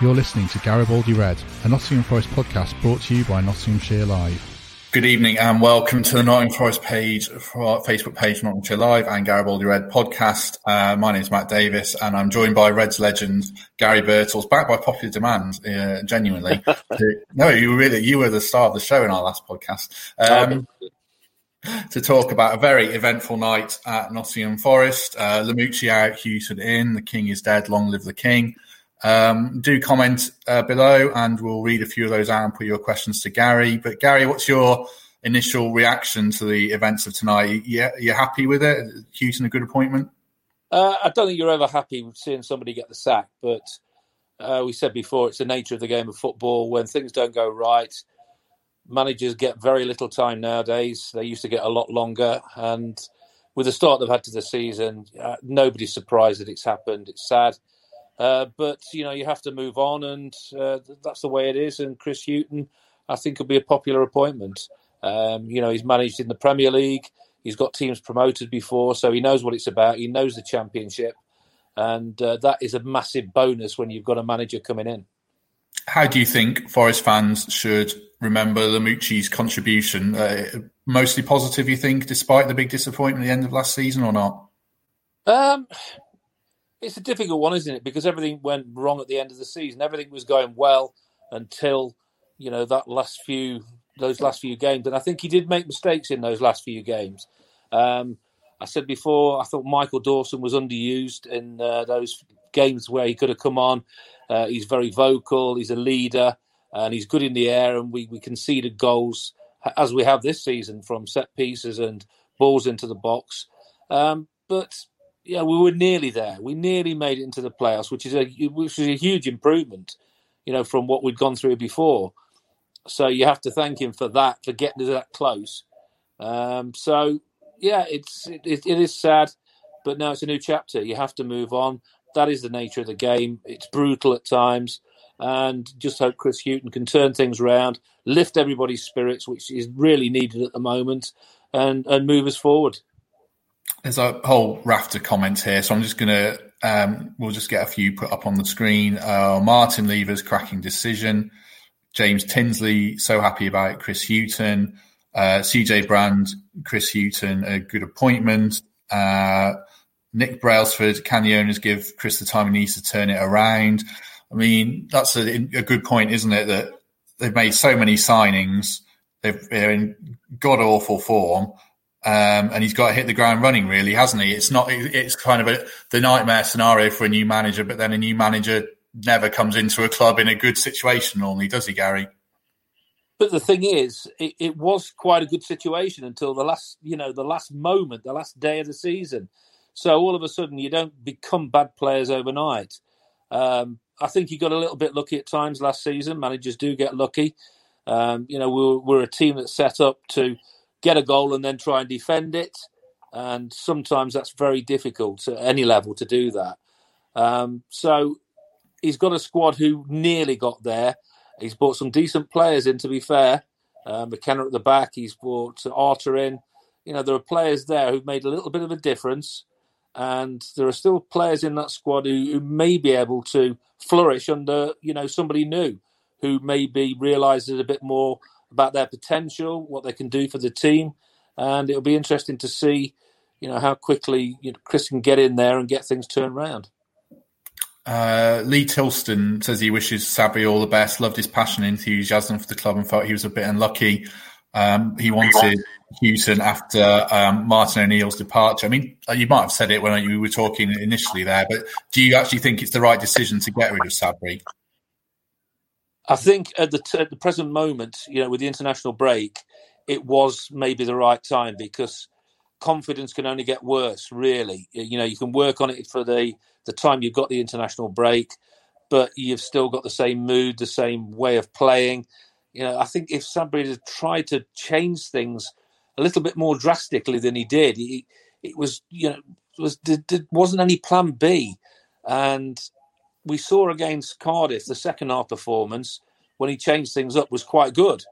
You're listening to Garibaldi Red, a Nottingham Forest podcast brought to you by Nottinghamshire Live. Good evening and welcome to the Nottingham Forest page, Facebook page, Nottinghamshire Live and Garibaldi Red podcast. Uh, my name is Matt Davies and I'm joined by Reds legend Garry Birtles, back by popular demand, uh, genuinely. no, you were really, you were the star of the show in our last podcast. Um, to talk about a very eventful night at Nottingham Forest. Uh, Lamouchi out, Hughton in, the king is dead, long live the king. Um, do comment uh, below and we'll read a few of those out and put your questions to Garry. But Garry, what's your initial reaction to the events of tonight? You, you happy with it? Hughton a good appointment? Uh, I don't think you're ever happy with seeing somebody get the sack, but uh, we said before it's the nature of the game of football. When things don't go right, managers get very little time nowadays. They used to get a lot longer, and with the start they've had to the season, uh, nobody's surprised that it's happened. It's sad. Uh, but you know you have to move on, and uh, that's the way it is. And Chris Hughton, I think, will be a popular appointment. Um, you know, he's managed in the Premier League. He's got teams promoted before, so he knows what it's about. He knows the Championship, and uh, that is a massive bonus when you've got a manager coming in. How do you think Forest fans should remember Lamouchi's contribution? Uh, mostly positive, you think, despite the big disappointment at the end of last season, or not? Um, it's a difficult one, isn't it? Because everything went wrong at the end of the season. Everything was going well until you know that last few those last few games, and I think he did make mistakes in those last few games. Um, I said before, I thought Michael Dawson was underused in uh, those games where he could have come on. Uh, he's very vocal. He's a leader, and he's good in the air. And we we conceded goals as we have this season from set pieces and balls into the box. Um, but yeah, we were nearly there. We nearly made it into the playoffs, which is a which is a huge improvement, you know, from what we'd gone through before. So you have to thank him for that, for getting us that close. Um, so yeah, it's it, it is sad, but now it's a new chapter. You have to move on. That is the nature of the game. It's brutal at times, and just hope Chris Hughton can turn things around, lift everybody's spirits, which is really needed at the moment, and and move us forward. There's a whole raft of comments here, so I'm just going to um, we'll just get a few put up on the screen. Uh, Martin Lever's cracking decision. James Tinsley so happy about it. Chris Hughton. Uh, CJ Brand, Chris Hughton, a good appointment. Uh, Nick Brailsford, can the owners give Chris the time he needs to turn it around? I mean, that's a, a good point, isn't it? That they've made so many signings, they've, they're in god awful form, um, and he's got to hit the ground running, really, hasn't he? It's not. It's kind of a, the nightmare scenario for a new manager, but then a new manager never comes into a club in a good situation normally, does he, Garry? But the thing is, it, it, was quite a good situation until the last, you know, the last moment, the last day of the season. So all of a sudden, you don't become bad players overnight. Um, I think he got a little bit lucky at times last season. Managers do get lucky. Um, you know, we're, we're a team that's set up to get a goal and then try and defend it. And sometimes that's very difficult at any level to do that. Um, so he's got a squad who nearly got there. He's brought some decent players in, to be fair. Uh, McKenna at the back. He's brought Arter in. You know, there are players there who've made a little bit of a difference. And there are still players in that squad who, who may be able to flourish under, you know, somebody new who maybe realises a bit more about their potential, what they can do for the team, and it'll be interesting to see, you know, how quickly you know, Chris can get in there and get things turned around. Uh, Lee Tilston says he wishes Sabri all the best. Loved his passion and enthusiasm for the club and felt he was a bit unlucky. Um, he wanted Hughton after um, Martin O'Neill's departure. I mean, uh, you might have said it when you were talking initially there, but do you actually think it's the right decision to get rid of Sabri? I think at the, t- at the present moment, you know, with the international break, it was maybe the right time because confidence can only get worse. Really, you know, you can work on it for the the time you've got the international break, but you've still got the same mood, the same way of playing. You know, I think if somebody had tried to change things a little bit more drastically than he did, he, it was you know was there wasn't any plan B, and we saw against Cardiff the second half performance when he changed things up was quite good.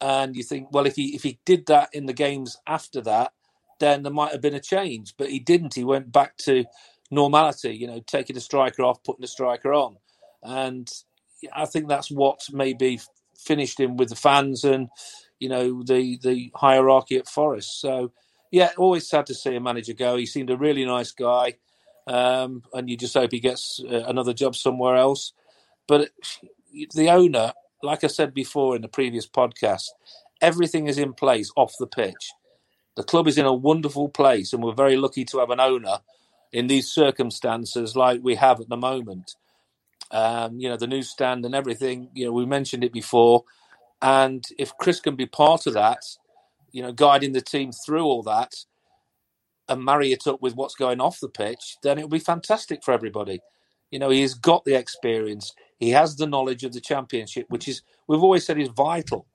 And you think, well, if he if he did that in the games after that, then there might have been a change. But he didn't. He went back to normality. You know, taking a striker off, putting a striker on, and I think that's what maybe finished him with the fans and you know the the hierarchy at Forest. So yeah, always sad to see a manager go. He seemed a really nice guy, um, and you just hope he gets uh, another job somewhere else. But the owner, like I said before in the previous podcast, everything is in place off the pitch. The club is in a wonderful place, and we're very lucky to have an owner in these circumstances like we have at the moment. Um, you know, the newsstand and everything. You know, we mentioned it before, and if Chris can be part of that, you know, guiding the team through all that and marry it up with what's going off the pitch, then it'll be fantastic for everybody. You know, he's got the experience. He has the knowledge of the championship, which is we've always said is vital.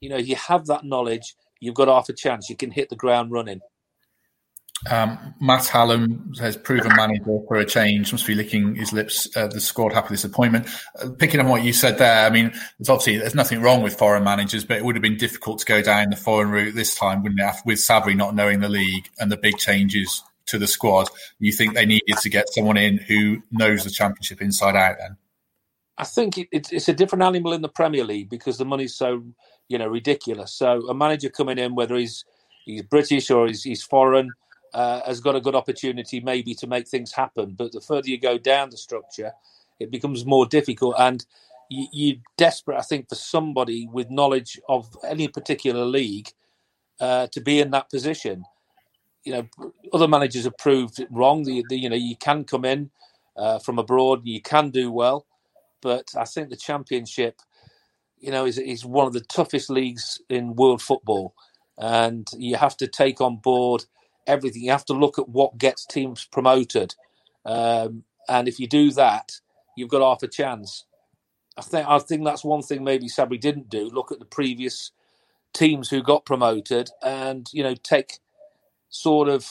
You know, you have that knowledge, you've got half a chance. You can hit the ground running. Um, Matt Hallam has proven manager for a change. Must be licking his lips. Uh, the squad happy with this appointment. Uh, picking up what you said there, I mean, there's obviously there's nothing wrong with foreign managers, but it would have been difficult to go down the foreign route this time, wouldn't it? With Sabri not knowing the league and the big changes to the squad, you think they needed to get someone in who knows the championship inside out? Then, I think it, it's a different animal in the Premier League because the money's so you know ridiculous. So a manager coming in, whether he's he's British or he's, he's foreign uh, has got a good opportunity maybe to make things happen. But the further you go down the structure, it becomes more difficult. And you, you're desperate, I think, for somebody with knowledge of any particular league uh, to be in that position. You know, other managers have proved wrong. The, the, you know, you can come in uh, from abroad, you can do well, but I think the championship, you know, is is one of the toughest leagues in world football, and you have to take on board everything. You have to look at what gets teams promoted, um, and if you do that, you've got half a chance. I think I think that's one thing maybe Sabri didn't do. Look at the previous teams who got promoted, and you know take sort of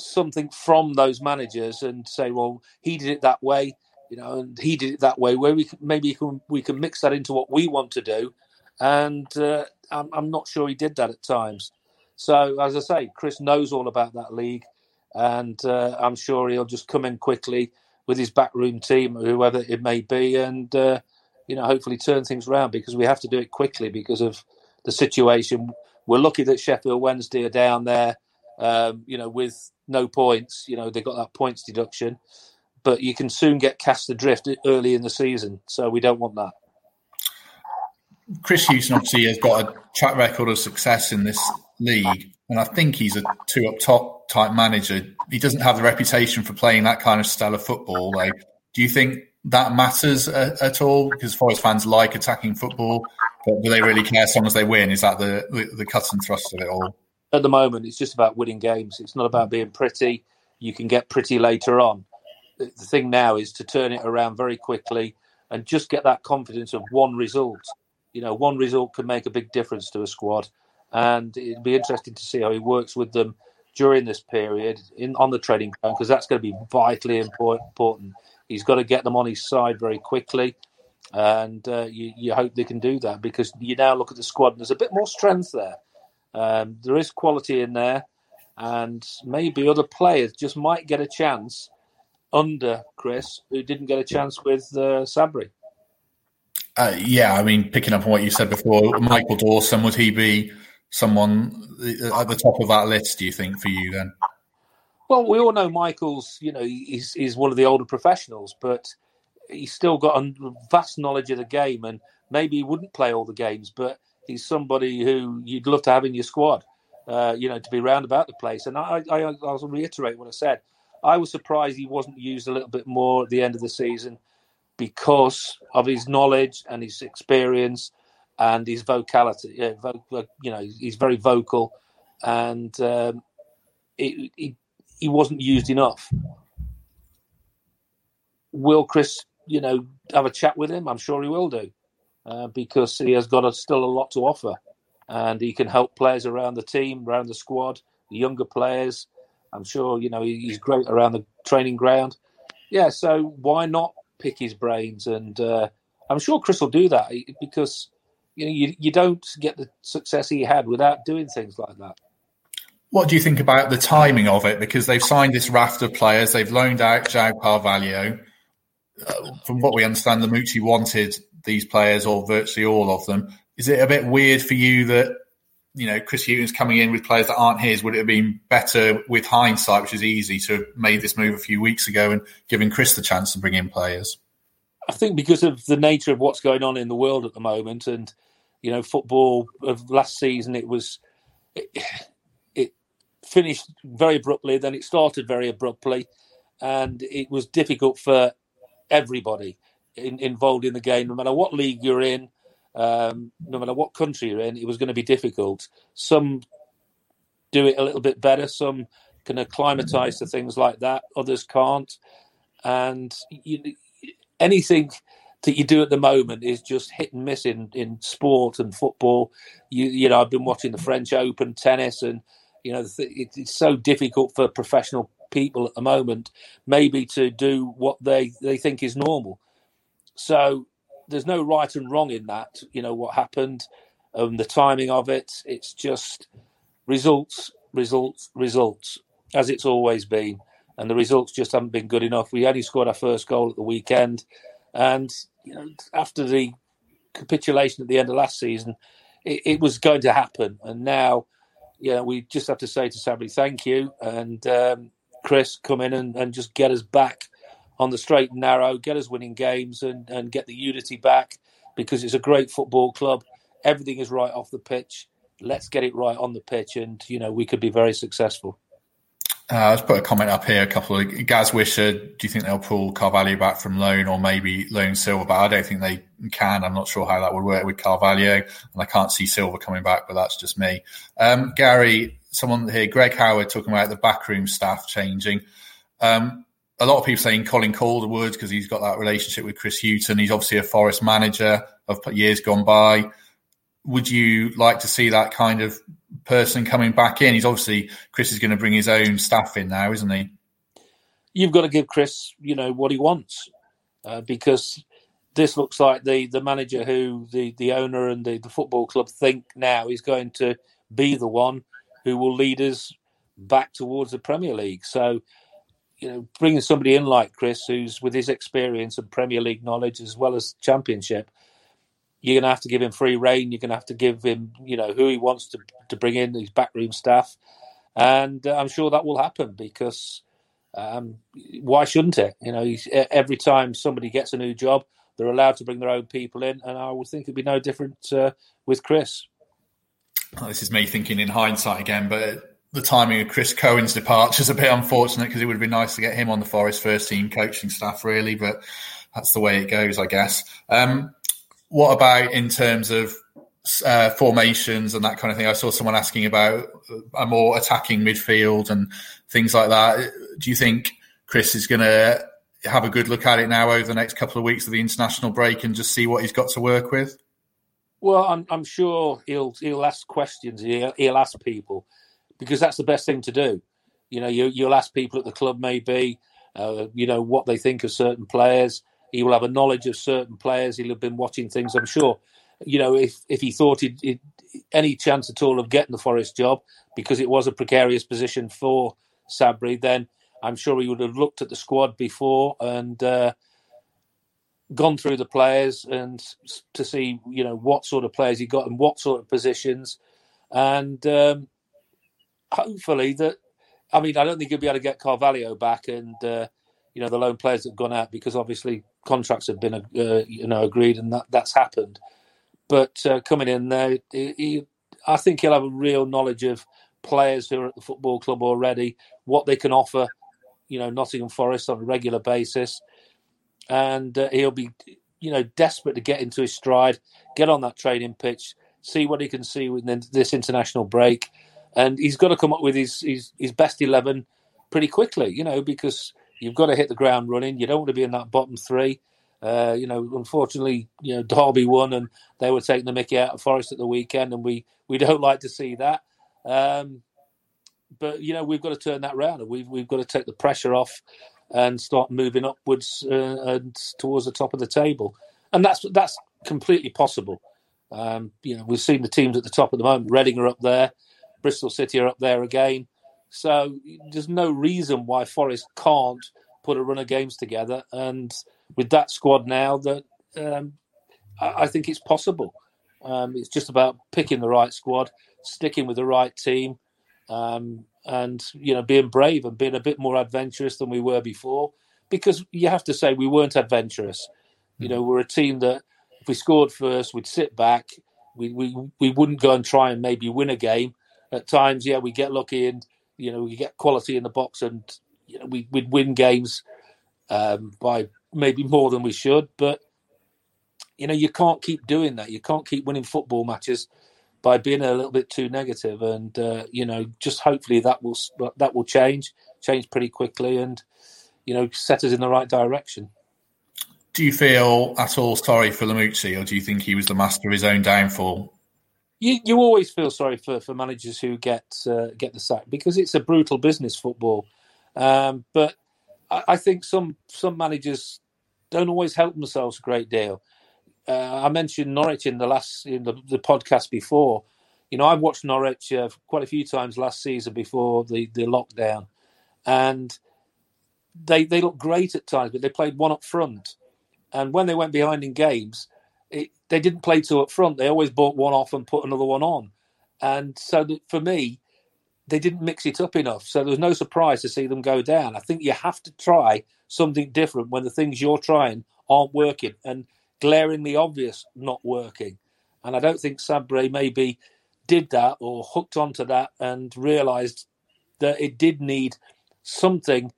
something from those managers and say, well, he did it that way, you know, and he did it that way. Where we maybe can, we can mix that into what we want to do, and uh, I'm, I'm not sure he did that at times. So, as I say, Chris knows all about that league, and uh, I'm sure he'll just come in quickly with his backroom team, whoever it may be, and uh, you know, hopefully turn things around because we have to do it quickly because of the situation. We're lucky that Sheffield Wednesday are down there, um, you know, with no points. You know, they got that points deduction, but you can soon get cast adrift early in the season, so we don't want that. Chris Hughton obviously has got a track record of success in this league, and I think he's a two up top type manager. He doesn't have the reputation for playing that kind of style of football. Like, do you think that matters at, at all? Because Forest fans like attacking football, but do they really care as long as they win? Is that the, the, the cut and thrust of it all? At the moment, it's just about winning games. It's not about being pretty. You can get pretty later on. The thing now is to turn it around very quickly and just get that confidence of one result. You know, one result can make a big difference to a squad and it'd be interesting to see how he works with them during this period in on the training ground because that's going to be vitally important. He's got to get them on his side very quickly, and uh, you, you, hope they can do that because you now look at the squad and there's a bit more strength there. Um, there is quality in there, and maybe other players just might get a chance under Chris who didn't get a chance with uh, Sabri. Uh, yeah, I mean, picking up on what you said before, Michael Dawson, would he be someone at the top of that list? Do you think for you then? Well, we all know Michael's. You know, he's he's one of the older professionals, but he's still got a vast knowledge of the game, and maybe he wouldn't play all the games, but he's somebody who you'd love to have in your squad. Uh, you know, to be round about the place. And I, I, I'll reiterate what I said. I was surprised he wasn't used a little bit more at the end of the season because of his knowledge and his experience and his vocality. Vo- you know, he's very vocal, and um, he wasn't used enough. Will Chris, you know, have a chat with him? I'm sure he will do, uh, because he has got a, still a lot to offer, and he can help players around the team, around the squad, the younger players. I'm sure you know he's great around the training ground. Yeah, so why not pick his brains? And uh, I'm sure Chris will do that because you know you, you don't get the success he had without doing things like that. What do you think about the timing of it? Because they've signed this raft of players, they've loaned out João Carvalho. Uh, from what we understand, Lamouchi wanted these players, or virtually all of them. Is it a bit weird for you that you know Chris Hughton's coming in with players that aren't his? Would it have been better with hindsight, which is easy, to have made this move a few weeks ago and giving Chris the chance to bring in players? I think because of the nature of what's going on in the world at the moment, and you know, football of last season, it was it, it finished very abruptly. Then it started very abruptly, and it was difficult for everybody in, involved in the game, no matter what league you're in, um, no matter what country you're in. It was going to be difficult. Some do it a little bit better. Some can acclimatise to things like that. Others can't, and you, anything that you do at the moment is just hit and miss in, in sport and football. You you know, I've been watching the French Open tennis, and you know, it's so difficult for professional people at the moment, maybe to do what they they think is normal. So there's no right and wrong in that. You know what happened, um, the timing of it. It's just results, results, results, as it's always been and the results just haven't been good enough. We only scored our first goal at the weekend, and you know, after the capitulation at the end of last season, it, it was going to happen. And now, you know, we just have to say to Sabri, thank you, and um, Chris, come in and, and just get us back on the straight and narrow, get us winning games, and, and get the unity back because it's a great football club. Everything is right off the pitch. Let's get it right on the pitch, and you know we could be very successful. Uh, let's put a comment up here. A couple of Gaz Wisher. Do you think they'll pull Carvalho back from loan or maybe loan Silva? But I don't think they can. I'm not sure how that would work with Carvalho, and I can't see Silva coming back. But that's just me. Um, Garry, someone here, Greg Howard, talking about the backroom staff changing. Um, a lot of people saying Colin Calderwood because he's got that relationship with Chris Hughton. He's obviously a Forest manager of years gone by. Would you like to see that kind of person coming back in. He's obviously Chris is going to bring his own staff in now, isn't he? You've got to give Chris, you know, what he wants, uh, because this looks like the the manager who the the owner and the, the football club think now is going to be the one who will lead us back towards the Premier League. So, you know, bringing somebody in like Chris, who's with his experience and Premier League knowledge as well as Championship, you're going to have to give him free reign. You're going to have to give him, you know, who he wants to to bring in his backroom staff, and uh, I'm sure that will happen because um, why shouldn't it? You know, every time somebody gets a new job, they're allowed to bring their own people in, and I would think it'd be no different uh, with Chris. this is me thinking in hindsight again, but the timing of Chris Cohen's departure is a bit unfortunate because it would have been nice to get him on the Forest first team coaching staff, really, but that's the way it goes, I guess. Um, what about in terms of uh, formations and that kind of thing? I saw someone asking about a more attacking midfield and things like that. Do you think Chris is going to have a good look at it now over the next couple of weeks of the international break and just see what he's got to work with? Well, I'm, I'm sure he'll he'll ask questions. He'll, he'll, ask people because that's the best thing to do. You know, you, will ask people at the club maybe, uh, you know, what they think of certain players. He will have a knowledge of certain players. He'll have been watching things. I'm sure. You know, if if he thought he'd, he'd any chance at all of getting the Forest job because it was a precarious position for Sabri, then I'm sure he would have looked at the squad before and uh, gone through the players and to see you know what sort of players he got and what sort of positions, and um, hopefully that. I mean, I don't think he'll be able to get Carvalho back, and uh, you know the loan players that have gone out because obviously contracts have been uh, you know agreed and that that's happened. But uh, coming in there, he, he, I think he'll have a real knowledge of players who are at the football club already, what they can offer, you know, Nottingham Forest on a regular basis, and uh, he'll be, you know, desperate to get into his stride, get on that training pitch, see what he can see within this international break, and he's got to come up with his his, his best eleven pretty quickly. You know, because you've got to hit the ground running. You don't want to be in that bottom three. Uh, you know, unfortunately, you know, Derby won and they were taking the Mickey out of Forest at the weekend, and we we don't like to see that. Um, but you know, we've got to turn that round, and we've we've got to take the pressure off and start moving upwards uh, and towards the top of the table, and that's that's completely possible. Um, you know, we've seen the teams at the top at the moment. Reading are up there, Bristol City are up there again. So there's no reason why Forest can't put a run of games together. And with that squad now, that um, I, I, think it's possible. Um, it's just about picking the right squad, sticking with the right team, um, and you know being brave and being a bit more adventurous than we were before. Because you have to say we weren't adventurous. You know, we're a team that if we scored first, we'd sit back. We we we wouldn't go and try and maybe win a game. At times, yeah, we get lucky and you know we get quality in the box and you know we, would win games um, by maybe more than we should. But you know you can't keep doing that. You can't keep winning football matches by being a little bit too negative. And uh, you know just hopefully that will that will change, change pretty quickly, and you know set us in the right direction. Do you feel at all sorry for Lamouchi, or do you think he was the master of his own downfall? You, you always feel sorry for, for managers who get uh, get the sack because it's a brutal business football. Um, but I, I, think some some managers don't always help themselves a great deal. Uh, I mentioned Norwich in the last in the, the podcast before. You know, I've watched Norwich uh, quite a few times last season before the, the lockdown, and they they look great at times, but they played one up front. And when they went behind in games, it, they didn't play two up front. They always bought one off and put another one on. And so for me, they didn't mix it up enough. So there was no surprise to see them go down. I think you have to try something different when the things you're trying aren't working and glaringly obvious not working. And I don't think Sabri maybe did that or hooked onto that and realised that it did need something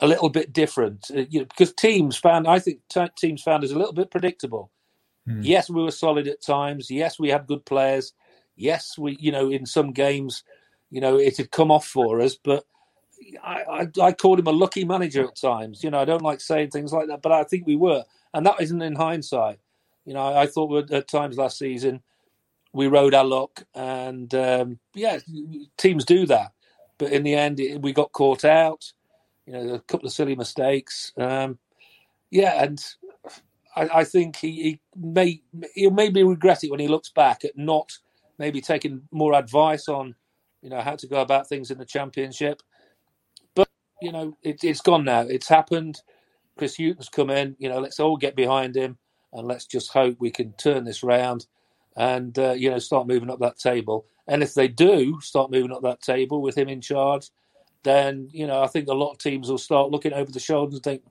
a little bit different. Uh, you know, because teams found, I think t- teams found us a little bit predictable. Mm. Yes, we were solid at times. Yes, we had good players. Yes, we, you know, in some games, you know, it had come off for us. But I, I, I called him a lucky manager at times. You know, I don't like saying things like that, but I think we were, and that isn't in hindsight. You know, I, I thought at times last season we rode our luck, and um, yeah, teams do that. But in the end, it, we got caught out. You know, a couple of silly mistakes. Um, yeah, and I, I think he, he, may he'll maybe regret it when he looks back at not maybe taking more advice on you know how to go about things in the championship. But you know it, it's gone now. It's happened. Chris Hughton's come in. You know, let's all get behind him and let's just hope we can turn this round and uh, you know start moving up that table. And if they do start moving up that table with him in charge, then you know I think a lot of teams will start looking over the shoulders and think,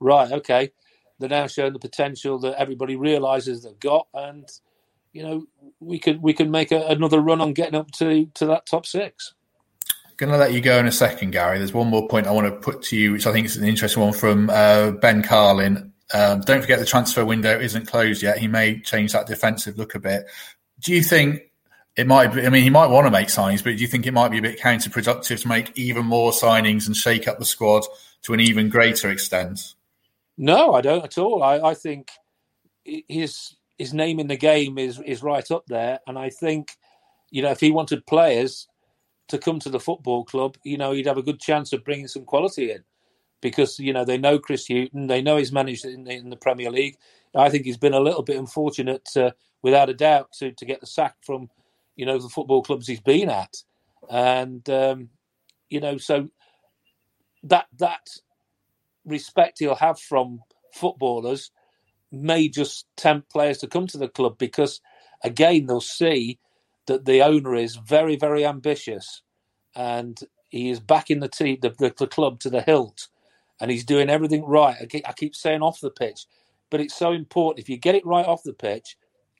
right, okay, they're now showing the potential that everybody realizes they've got, and you know we can we can make a, another run on getting up to to that top six. Going to let you go in a second, Garry. There's one more point I want to put to you, which I think is an interesting one from uh, Ben Carlin. Um, don't forget the transfer window isn't closed yet. He may change that defensive look a bit. Do you think it might be, I mean, he might want to make signings, but do you think it might be a bit counterproductive to make even more signings and shake up the squad to an even greater extent? No, I don't at all. I, I think his his name in the game is is right up there, and I think you know if he wanted players to come to the football club, you know he'd have a good chance of bringing some quality in because you know they know Chris Hughton, they know he's managed in, in the Premier League. I think he's been a little bit unfortunate, uh, without a doubt, to to get the sack from you know the football clubs he's been at, and um, you know so that that respect he'll have from footballers may just tempt players to come to the club because, again, they'll see that the owner is very, very ambitious and he is backing the team, the, the, the club to the hilt, and he's doing everything right. I keep, I keep saying off the pitch, but it's so important. If you get it right off the pitch,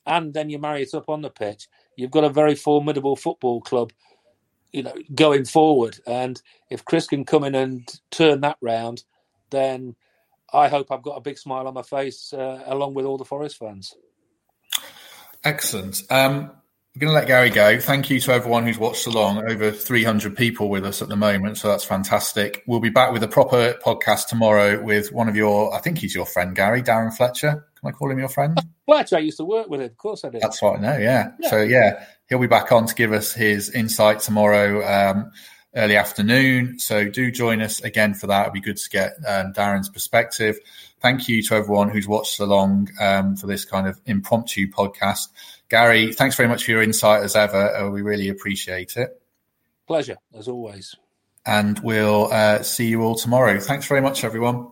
and then you marry it up on the pitch, you've got a very formidable football club, you know, going forward. And if Chris can come in and turn that round, then I hope I've got a big smile on my face uh, along with all the Forest fans. Excellent. Um, we're going to let Garry go. Thank you to everyone who's watched along. Over 300 people with us at the moment, so that's fantastic. We'll be back with a proper podcast tomorrow with one of your, I think he's your friend, Garry, Darren Fletcher. Can I call him your friend? Fletcher, I used to work with him. Of course I did. That's what I know, yeah. yeah. So, yeah, he'll be back on to give us his insight tomorrow, um, early afternoon. So, do join us again for that. It'd be good to get um, Darren's perspective. Thank you to everyone who's watched along um, for this kind of impromptu podcast. Garry, thanks very much for your insight as ever. Uh, we really appreciate it. Pleasure, as always. And we'll uh, see you all tomorrow. Thanks very much, everyone.